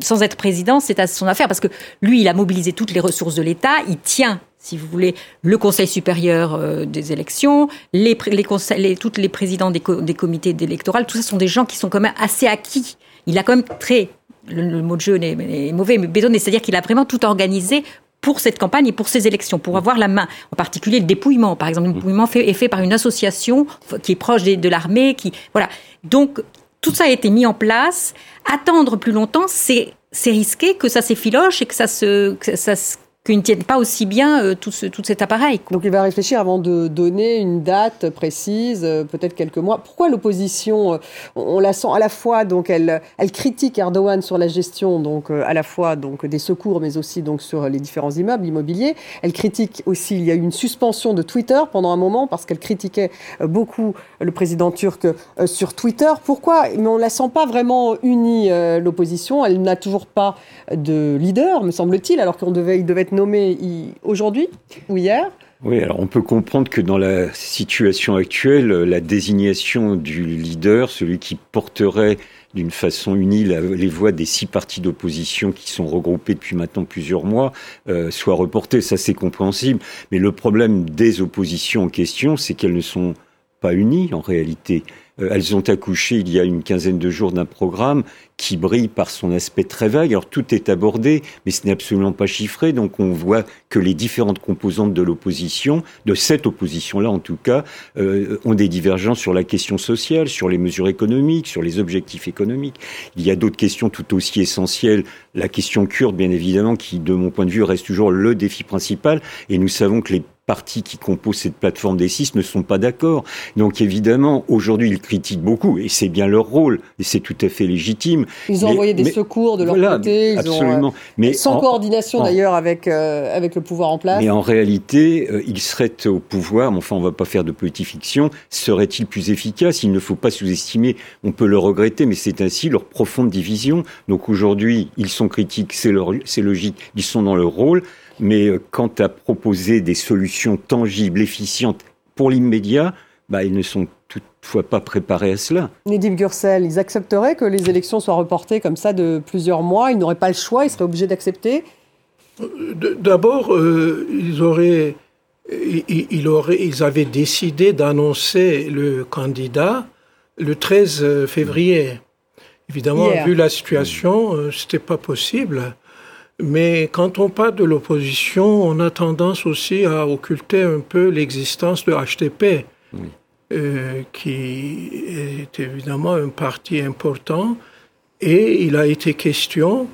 sans être président, c'est à son affaire, parce que lui, il a mobilisé toutes les ressources de l'État, il tient si vous voulez, le Conseil supérieur euh, des élections, les, les, toutes les présidents des, des comités électoraux, tout ça sont des gens qui sont quand même assez acquis. Il a quand même très, le, mot de jeu est, mauvais, mais bétonné, c'est-à-dire qu'il a vraiment tout organisé pour cette campagne et pour ces élections, pour avoir la main. En particulier le dépouillement, par exemple, le dépouillement est fait par une association qui est proche de, de l'armée, qui voilà. Donc tout ça a été mis en place. Attendre plus longtemps, c'est risqué que ça s'effiloche et que ça se qu'ils ne tiennent pas aussi bien euh, tout, ce, tout cet appareil. Donc il va réfléchir avant de donner une date précise, euh, peut-être quelques mois. Pourquoi l'opposition, euh, on la sent à la fois, donc elle, critique Erdogan sur la gestion, donc à la fois donc des secours, mais aussi donc sur les différents immeubles immobiliers. Elle critique aussi, il y a eu une suspension de Twitter pendant un moment parce qu'elle critiquait beaucoup le président turc sur Twitter. Pourquoi? Mais on la sent pas vraiment unie l'opposition. Elle n'a toujours pas de leader, me semble-t-il, alors qu'on devait, devait être nommé aujourd'hui ou hier. Oui, alors on peut comprendre que dans la situation actuelle, la désignation du leader, celui qui porterait d'une façon unie les voix des six partis d'opposition qui sont regroupés depuis maintenant plusieurs mois euh, soit reportée. Ça, c'est compréhensible. Mais le problème des oppositions en question, c'est qu'elles ne sont pas unies en réalité. Euh, elles ont accouché il y a une quinzaine de jours d'un programme qui brille par son aspect très vague. Alors tout est abordé, mais ce n'est absolument pas chiffré. Donc on voit que les différentes composantes de l'opposition, de cette opposition-là en tout cas, euh, ont des divergences sur la question sociale, sur les mesures économiques, sur les objectifs économiques. Il y a d'autres questions tout aussi essentielles. La question kurde, bien évidemment, qui de mon point de vue reste toujours le défi principal. Et nous savons que les partis qui composent cette plateforme des six ne sont pas d'accord. Donc évidemment, aujourd'hui, ils critiquent beaucoup, et c'est bien leur rôle, et c'est tout à fait légitime. Ils ont envoyé des secours de leur côté, ils absolument. Ont, euh, mais sans coordination d'ailleurs avec, euh, avec le pouvoir en place. Mais en réalité, euh, ils seraient au pouvoir, mais enfin on ne va pas faire de petite fiction, serait-il plus efficace Il ne faut pas sous-estimer, on peut le regretter, mais c'est ainsi leur profonde division. Donc aujourd'hui, ils sont critiques, c'est logique, ils sont dans leur rôle. Mais euh, quant à proposer des solutions tangibles, efficientes pour l'immédiat, bah, ils ne sont toutefois pas préparés à cela. Nedim Gursel, ils accepteraient que les élections soient reportées comme ça de plusieurs mois? Ils n'auraient pas le choix Ils seraient obligés d'accepter? D'abord, euh, ils auraient, ils, auraient, ils avaient décidé d'annoncer le candidat le 13 février. Évidemment, vu la situation, euh, ce n'était pas possible. Mais quand on parle de l'opposition, on a tendance aussi à occulter un peu l'existence de HTP. qui est évidemment un parti important, et il a été question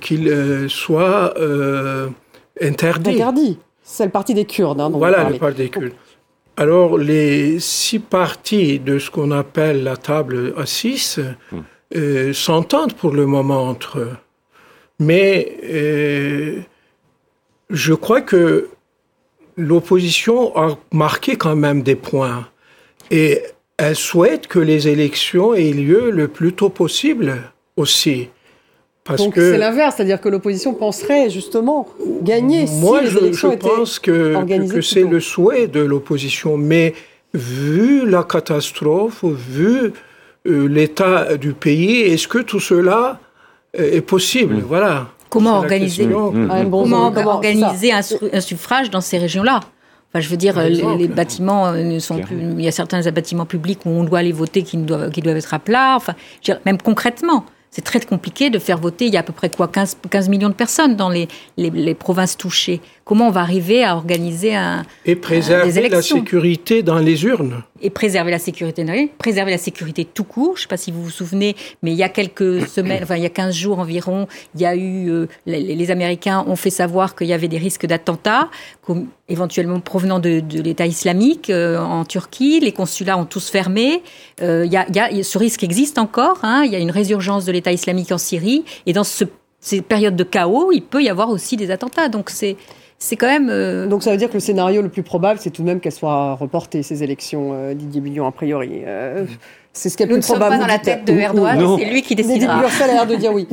qu'il soit interdit. Interdit. C'est le parti des Kurdes. Hein, voilà, le parti des Kurdes. Alors, les six partis de ce qu'on appelle la table à six hmm. euh, s'entendent pour le moment entre eux. Mais euh, je crois que l'opposition a marqué quand même des points. Et elle souhaite que les élections aient lieu le plus tôt possible aussi. Donc c'est l'inverse, c'est-à-dire que l'opposition penserait justement gagner moi, si les élections je, pense que, que, c'est le souhait de l'opposition, mais vu la catastrophe, vu euh, l'état du pays, est-ce que tout cela est possible Voilà. Comment organiser, comment, organiser un, suffrage dans ces régions-là? Enfin, je veux dire, les, bâtiments euh, ne sont plus. Il y a certains bâtiments publics où on doit aller voter qui doivent, qui doivent être à plat. Enfin, même concrètement, c'est très compliqué de faire voter. Il y a à peu près quoi 15, 15 millions de personnes dans les, les, provinces touchées. Comment on va arriver à organiser un et préserver la sécurité dans les urnes et préserver la sécurité préserver la sécurité tout court. Je ne sais pas si vous vous souvenez, mais il y a quelques semaines, enfin il y a 15 jours environ, il y a eu euh, les, Américains ont fait savoir qu'il y avait des risques d'attentats, éventuellement provenant de, l'État islamique euh, en Turquie. Les consulats ont tous fermé. Euh, il y, a, ce risque existe encore. Hein. Il y a une résurgence de l'État islamique en Syrie, et dans ce, ces périodes de chaos, il peut y avoir aussi des attentats. Donc c'est c'est quand même. Euh, Donc ça veut dire que le scénario le plus probable, c'est tout de même qu'elles soient reportées, ces élections, euh, Didier Billion, a priori. Euh, c'est ce qui est le plus probable. Nous ne sommes pas dans la tête de Erdogan, c'est lui qui décidera. Didier a l'air de dire oui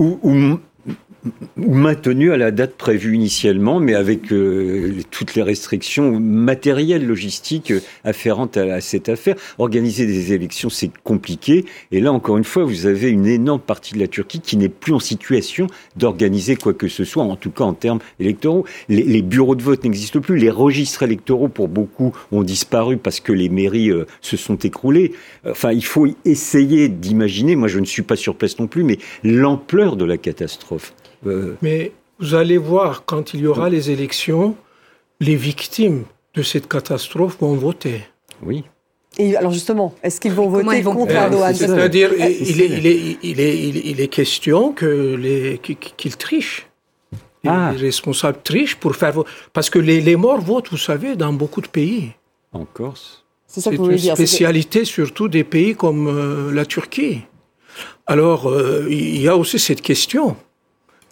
maintenu à la date prévue initialement, mais avec euh, toutes les restrictions matérielles, logistiques euh, afférentes à, cette affaire. Organiser des élections, c'est compliqué. Et là, encore une fois, vous avez une énorme partie de la Turquie qui n'est plus en situation d'organiser quoi que ce soit, en tout cas en termes électoraux. Les, bureaux de vote n'existent plus. Les registres électoraux, pour beaucoup, ont disparu parce que les mairies euh, se sont écroulées. Enfin, il faut essayer d'imaginer, moi je ne suis pas sur place non plus, mais l'ampleur de la catastrophe. Euh, Mais vous allez voir, quand il y aura les élections, les victimes de cette catastrophe vont voter. Oui. Et alors justement, est-ce qu'ils vont voter contre Erdogan C'est-à-dire, il, est, question que les, qu'ils trichent. Ah. Les responsables trichent pour faire voter. Parce que les, morts votent, vous savez, dans beaucoup de pays. En Corse C'est ça que vous une spécialité surtout des pays comme euh, la Turquie. Alors, euh, il y a aussi cette question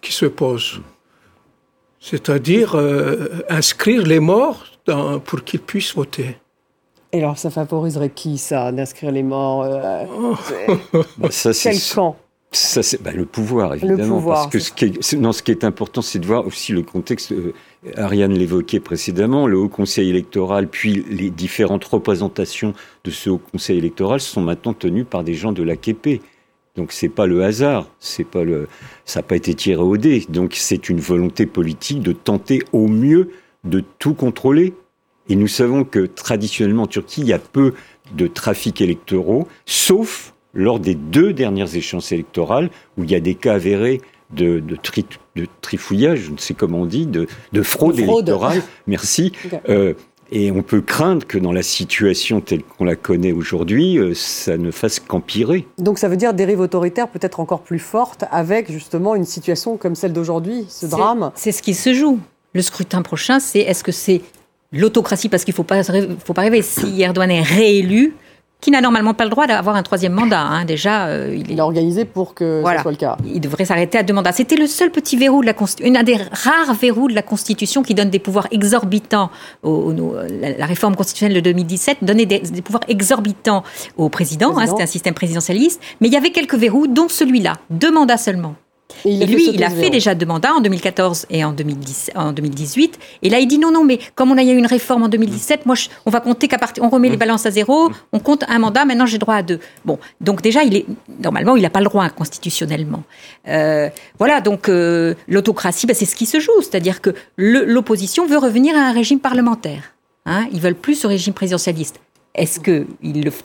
qui se pose. C'est-à-dire euh, inscrire les morts pour qu'ils puissent voter. Et alors, ça favoriserait qui, ça, d'inscrire les morts euh, bah, ça, Quel camp? Ça, c'est bah, le pouvoir, évidemment. Le pouvoir, parce que ce qui, est, non, ce qui est important, c'est de voir aussi le contexte. Euh, Ariane l'évoquait précédemment, le Haut Conseil électoral, puis les différentes représentations de ce Haut Conseil électoral sont maintenant tenues par des gens de l'AKP. Donc c'est pas le hasard, c'est pas le, ça n'a pas été tiré au dé. Donc c'est une volonté politique de tenter au mieux de tout contrôler. Et nous savons que traditionnellement en Turquie, il y a peu de trafics électoraux, sauf lors des deux dernières échéances électorales où il y a des cas avérés de, de, de trifouillage, je ne sais comment on dit, de, fraude, électorale. Merci. Euh, et on peut craindre que dans la situation telle qu'on la connaît aujourd'hui, euh, ça ne fasse qu'empirer. Donc ça veut dire dérive autoritaire peut-être encore plus forte avec justement une situation comme celle d'aujourd'hui, ce drame C'est ce qui se joue. Le scrutin prochain, c'est est-ce que c'est l'autocratie, parce qu'il ne faut pas, faut pas rêver, si Erdogan est réélu, qui n'a normalement pas le droit d'avoir un troisième mandat. Hein. Déjà, euh, il, est... organisé pour que ce soit le cas. Il devrait s'arrêter à deux mandats. C'était le seul petit verrou de la Constitution, une des rares verrous de la Constitution qui donne des pouvoirs exorbitants. Au, la, réforme constitutionnelle de 2017 donnait des, pouvoirs exorbitants au président. Hein, C'était un système présidentialiste. Mais il y avait quelques verrous, dont celui-là. Deux mandats seulement. Et, lui, il a fait déjà deux mandats en 2014 et en, 2010, en 2018. Et là, il dit non, non, mais comme on a eu une réforme en 2017, moi, on va compter qu'à partir, on remet les mmh. balances à zéro, mmh. on compte un mandat, maintenant j'ai droit à deux. Bon, donc déjà, il est normalement, il n'a pas le droit constitutionnellement. Euh, voilà, donc euh, l'autocratie, ben, c'est ce qui se joue, c'est-à-dire que l'opposition veut revenir à un régime parlementaire. Hein, ils veulent plus ce régime présidentialiste. Est-ce qu'ils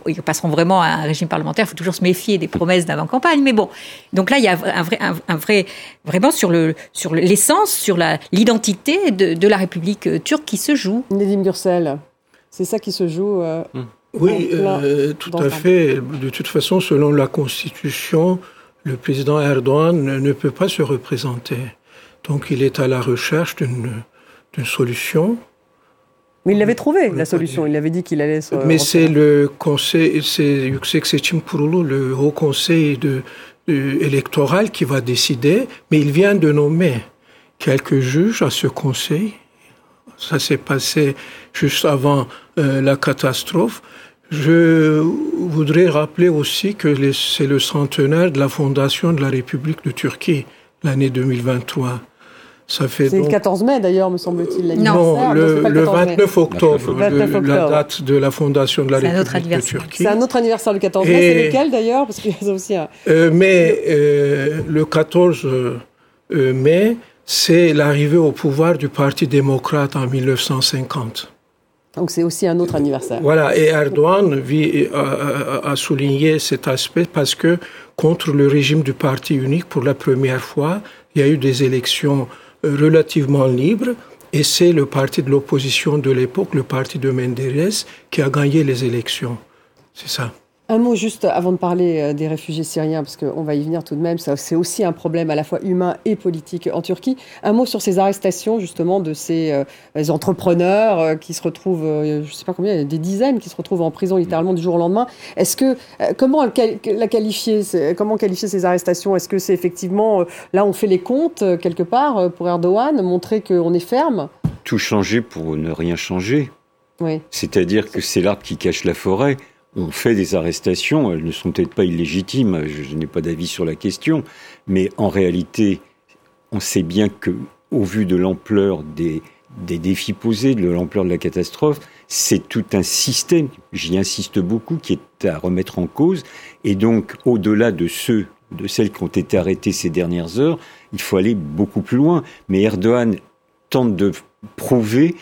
ils passeront vraiment à un régime parlementaire? Il faut toujours se méfier des promesses d'avant-campagne. Mais bon, donc là, il y a un vrai, un, vrai vraiment sur le sur l'essence, sur l'identité de, de, la République turque qui se joue. Nedim Gürsel. C'est ça qui se joue. Hmm. Oui, tout à fait. De toute façon, selon la Constitution, le président Erdogan ne peut pas se représenter. Donc il est à la recherche d'une solution. Mais il l'avait trouvé, la solution. Il avait dit qu'il allait se. Mais c'est le conseil, c'est le haut conseil de, électoral qui va décider. Mais il vient de nommer quelques juges à ce conseil. Ça s'est passé juste avant euh, la catastrophe. Je voudrais rappeler aussi que c'est le centenaire de la fondation de la République de Turquie, l'année 2023. C'est le 14 mai d'ailleurs, me semble-t-il. Non, le, 29 octobre, la date de la fondation de la République de Turquie. C'est un autre anniversaire le 14 mai. C'est lequel d'ailleurs? Parce qu'il y a aussi un... Euh, mais euh, le 14 euh, mai, c'est l'arrivée au pouvoir du Parti démocrate en 1950. Donc c'est aussi un autre anniversaire. Voilà, et Erdogan a, souligné cet aspect parce que contre le régime du parti unique, pour la première fois, il y a eu des élections relativement libres et c'est le parti de l'opposition de l'époque, le parti de Menderes, qui a gagné les élections. C'est ça. Un mot juste avant de parler euh, des réfugiés syriens, parce qu'on va y venir tout de même, c'est aussi un problème à la fois humain et politique en Turquie. Un mot sur ces arrestations justement de ces euh, entrepreneurs euh, qui se retrouvent, je ne sais pas combien, des dizaines qui se retrouvent en prison littéralement du jour au lendemain. Est-ce que, comment la qualifier, comment qualifier ces arrestations? Est-ce que c'est effectivement, là on fait les comptes quelque part pour Erdogan, montrer qu'on est ferme? Tout changer pour ne rien changer. Oui. C'est-à-dire que c'est l'arbre qui cache la forêt on fait des arrestations, elles ne sont peut-être pas illégitimes, je, n'ai pas d'avis sur la question, mais en réalité, on sait bien que, au vu de l'ampleur des, des défis posés, de l'ampleur de la catastrophe, c'est tout un système, j'y insiste beaucoup, qui est à remettre en cause. Et donc, au-delà de ceux, de celles qui ont été arrêtées ces dernières heures, il faut aller beaucoup plus loin. Mais Erdogan tente de prouver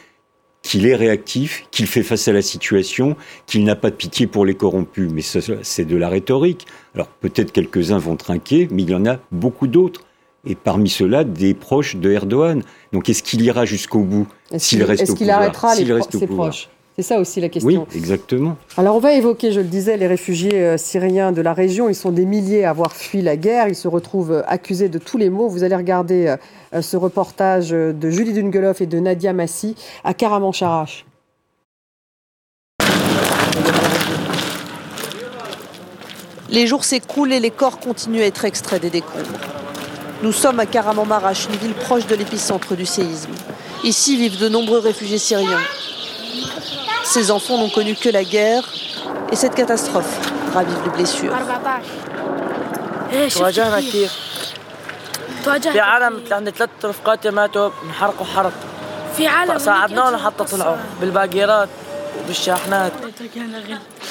qu'il est réactif, qu'il fait face à la situation, qu'il n'a pas de pitié pour les corrompus. Mais c'est de la rhétorique. Alors peut-être quelques-uns vont trinquer, mais il y en a beaucoup d'autres. Et parmi ceux-là, des proches de Erdogan. Donc est-ce qu'il ira jusqu'au bout? S'il reste au pouvoir Est-ce qu'il arrêtera ses proches? C'est ça aussi la question. Oui, exactement. Alors on va évoquer, je le disais, les réfugiés euh, syriens de la région. Ils sont des milliers à avoir fui la guerre. Ils se retrouvent euh, accusés de tous les maux. Vous allez regarder euh, ce reportage de Julie Dungeloff et de Nadia Massi à Karamancharache. Les jours s'écoulent et les corps continuent à être extraits des décombres. Nous sommes à Karamanmaraş, une ville proche de l'épicentre du séisme. Ici vivent de nombreux réfugiés syriens. Ces enfants n'ont connu que la guerre et cette catastrophe ravive les blessures.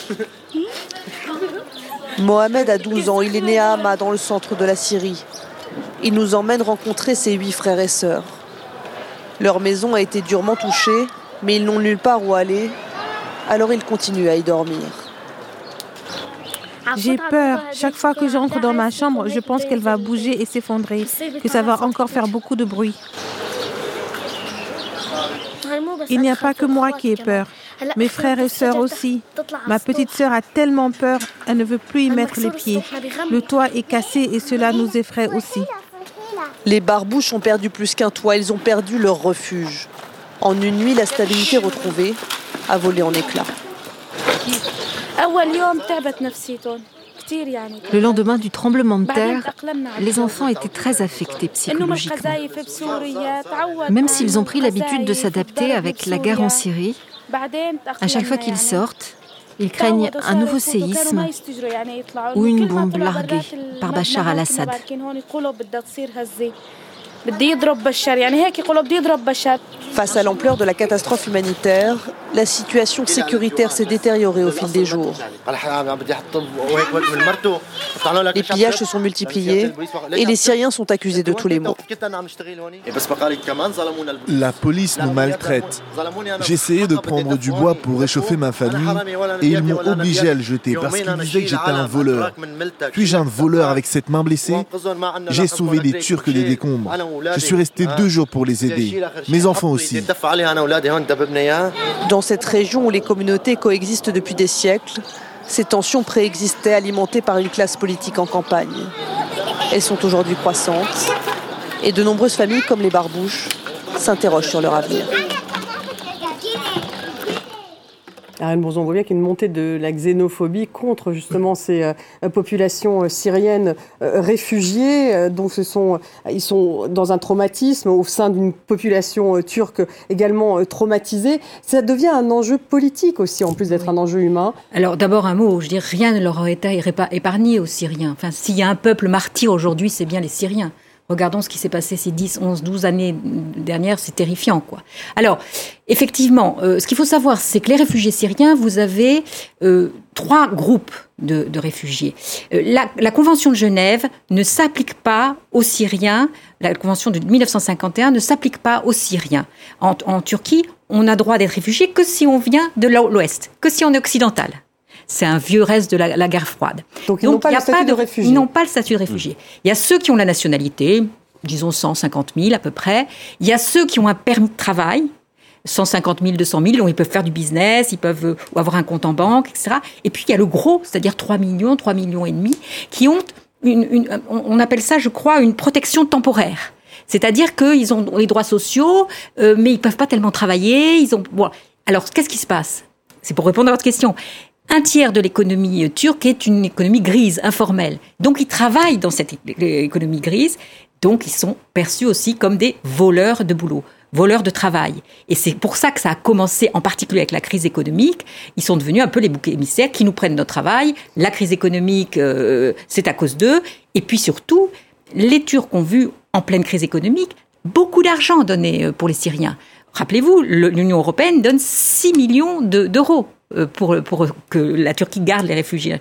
Mohamed a 12 ans, il est né à Hama dans le centre de la Syrie. Il nous emmène rencontrer ses huit frères et sœurs. Leur maison a été durement touchée, mais ils n'ont nulle part où aller alors il continue à y dormir. J'ai peur. Chaque fois que j'entre dans ma chambre, je pense qu'elle va bouger et s'effondrer, que ça va encore faire beaucoup de bruit. Il n'y a pas que moi qui ai peur. Mes frères et sœurs aussi. Ma petite sœur a tellement peur, elle ne veut plus y mettre les pieds. Le toit est cassé et cela nous effraie aussi. Les barbouches ont perdu plus qu'un toit, ils ont perdu leur refuge. En une nuit, la stabilité retrouvée, a volé en éclats. Le lendemain du tremblement de terre, les enfants étaient très affectés psychologiquement. Même s'ils ont pris l'habitude de s'adapter avec la guerre en Syrie, à chaque fois qu'ils sortent, ils craignent un nouveau séisme ou une bombe larguée par Bachar al-Assad. Face à l'ampleur de la catastrophe humanitaire, la situation sécuritaire s'est détériorée au fil des jours. Les pillages se sont multipliés et les Syriens sont accusés de tous les maux. La police nous maltraite. J'essayais de prendre du bois pour réchauffer ma famille et ils m'ont obligé à le jeter parce qu'ils disaient que j'étais un voleur. Puis-je un voleur avec cette main blessée J'ai sauvé des Turcs des décombres. Je suis resté deux jours pour les aider. Mes enfants aussi. Dans Dans cette région où les communautés coexistent depuis des siècles, ces tensions préexistaient alimentées par une classe politique en campagne. Elles sont aujourd'hui croissantes et de nombreuses familles comme les Barbouches s'interrogent sur leur avenir. Ariane Bourson, on voit bien qu'il y a une montée de la xénophobie contre justement ces euh, populations euh, syriennes euh, réfugiées. donc ce sont, ils sont dans un traumatisme au sein d'une population turque également traumatisée. Ça devient un enjeu politique aussi, en plus d'être un enjeu humain. Alors d'abord un mot, je veux dire, rien ne leur a été épargné aux Syriens. Enfin, s'il y a un peuple martyr aujourd'hui, c'est bien les Syriens. Regardons ce qui s'est passé ces 10, 11, 12 années dernières, c'est terrifiant. quoi. Alors, effectivement, euh, ce qu'il faut savoir, c'est que les réfugiés syriens, vous avez euh, trois groupes de, réfugiés. Euh, la, Convention de Genève ne s'applique pas aux Syriens, la Convention de 1951 ne s'applique pas aux Syriens. En, en Turquie, on a droit d'être réfugié que si on vient de l'Ouest, que si on est occidental. C'est un vieux reste de la, guerre froide. Donc, ils n'ont pas, le statut de, réfugié. Ils n'ont pas le statut de réfugié. Il y a ceux qui ont la nationalité, disons 150 000 à peu près. Il y a ceux qui ont un permis de travail, 150 000, 200 000, dont ils peuvent faire du business, ils peuvent euh, avoir un compte en banque, etc. Et puis il y a le gros, c'est-à-dire 3 millions, 3 millions et demi, qui ont une, on appelle ça, je crois, une protection temporaire. C'est-à-dire qu'ils ont les droits sociaux, euh, mais ils peuvent pas tellement travailler. Ils ont. Bon. Alors, qu'est-ce qui se passe? C'est pour répondre à votre question un tiers de l'économie turque est une économie grise, informelle. Donc ils travaillent dans cette économie grise, donc ils sont perçus aussi comme des voleurs de boulot voleurs de travail. Et c'est pour ça que ça a commencé, en particulier avec la crise économique. Ils sont devenus un peu les boucs émissaires qui nous prennent notre travail. La crise économique, euh, c'est à cause d'eux. Et puis surtout, les Turcs ont vu, en pleine crise économique, beaucoup d'argent donné euh, pour les Syriens. Rappelez-vous, l'Union européenne donne 6 millions d'euros euh, pour, pour que la Turquie garde les réfugiés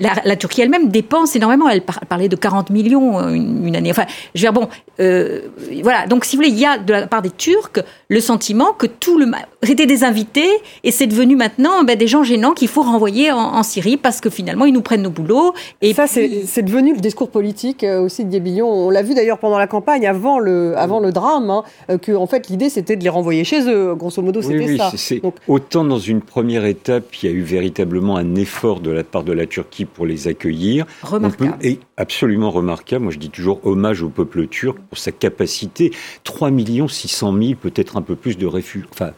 la, Turquie elle-même dépense énormément. Elle parlait de 40 millions euh, une, année. Enfin, je veux dire, bon, euh, voilà. Donc, si vous voulez, il y a de la part des Turcs le sentiment que tout le c'était des invités et c'est devenu maintenant ben, des gens gênants qu'il faut renvoyer en, Syrie parce que finalement ils nous prennent nos boulots. Et ça, c'est devenu le discours politique euh, aussi de Guébillon. On l'a vu d'ailleurs pendant la campagne, avant le, avant le drame, hein, que en fait l'idée c'était de les renvoyer chez eux. Grosso modo, c'était oui, ça. Donc, autant dans une première étape, il y a eu véritablement un effort de la part de la Turquie pour les accueillir. Remarquable. et absolument remarquable. Moi, je dis toujours hommage au peuple turc pour sa capacité. 3 600 000, peut-être un peu plus de réfugiés, enfin,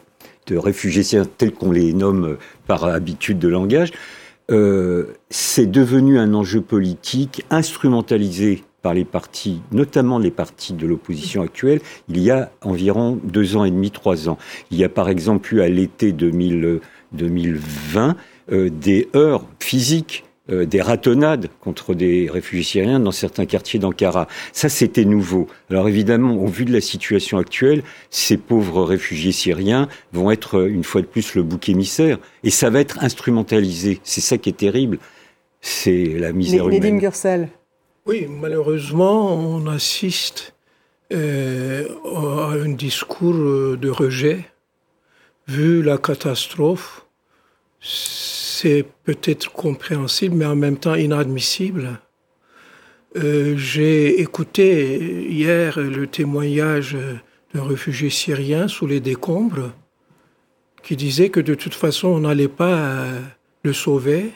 de réfugiés tels qu'on les nomme par habitude de langage. Euh, c'est devenu un enjeu politique instrumentalisé par les partis, notamment les partis de l'opposition actuelle, il y a environ deux ans et demi, trois ans. Il y a par exemple eu à l'été 2020 euh, des heurts physiques euh, des ratonnades contre des réfugiés syriens dans certains quartiers d'Ankara. Ça, c'était nouveau. Alors évidemment, au vu de la situation actuelle, ces pauvres réfugiés syriens vont être euh, une fois de plus le bouc émissaire, et ça va être instrumentalisé. C'est ça qui est terrible. C'est la misère humaine. Gursel. Oui, malheureusement, on assiste euh, à un discours de rejet. Vu la catastrophe, c'est peut-être compréhensible, mais en même temps inadmissible. Euh, j'ai écouté hier le témoignage d'un réfugié syrien sous les décombres qui disait que de toute façon on n'allait pas euh, le sauver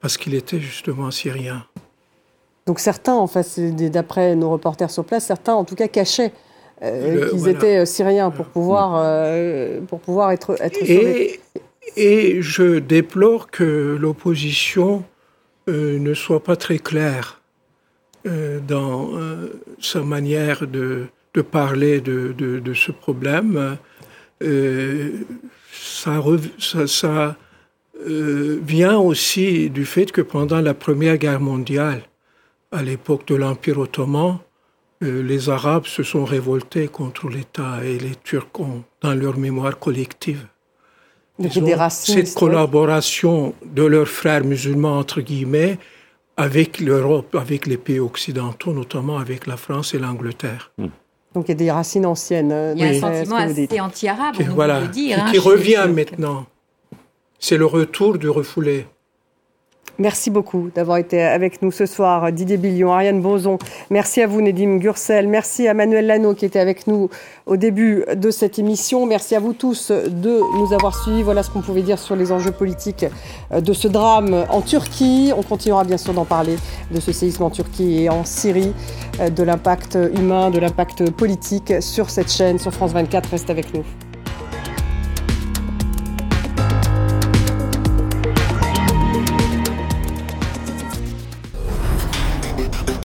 parce qu'il était justement syrien. Donc certains, en fait, d'après nos reporters sur place, certains en tout cas cachaient euh, qu'ils étaient syriens pour pouvoir, pour pouvoir être, être sauvés. Et je déplore que l'opposition euh, ne soit pas très claire euh, dans euh, sa manière de, parler de, ce problème. ça, ça vient aussi du fait que pendant la Première Guerre mondiale, à l'époque de l'Empire ottoman, les Arabes se sont révoltés contre l'État et les Turcs ont dans leur mémoire collective cette collaboration de leurs frères musulmans, entre guillemets, avec l'Europe, avec les pays occidentaux, notamment avec la France et l'Angleterre. Hmm. Donc il y a des racines anciennes. Euh, il y a un sentiment assez anti-arabe, on voilà, dire. Qui, hein, revient maintenant. C'est le retour du refoulé. Merci beaucoup d'avoir été avec nous ce soir, Didier Billion, Ariane Boson. Merci à vous, Nedim Gursel. Merci à Manuel Lano qui était avec nous au début de cette émission. Merci à vous tous de nous avoir suivis. Voilà ce qu'on pouvait dire sur les enjeux politiques de ce drame en Turquie. On continuera bien sûr d'en parler de ce séisme en Turquie et en Syrie, de l'impact humain, de l'impact politique sur cette chaîne, sur France 24. Reste avec nous.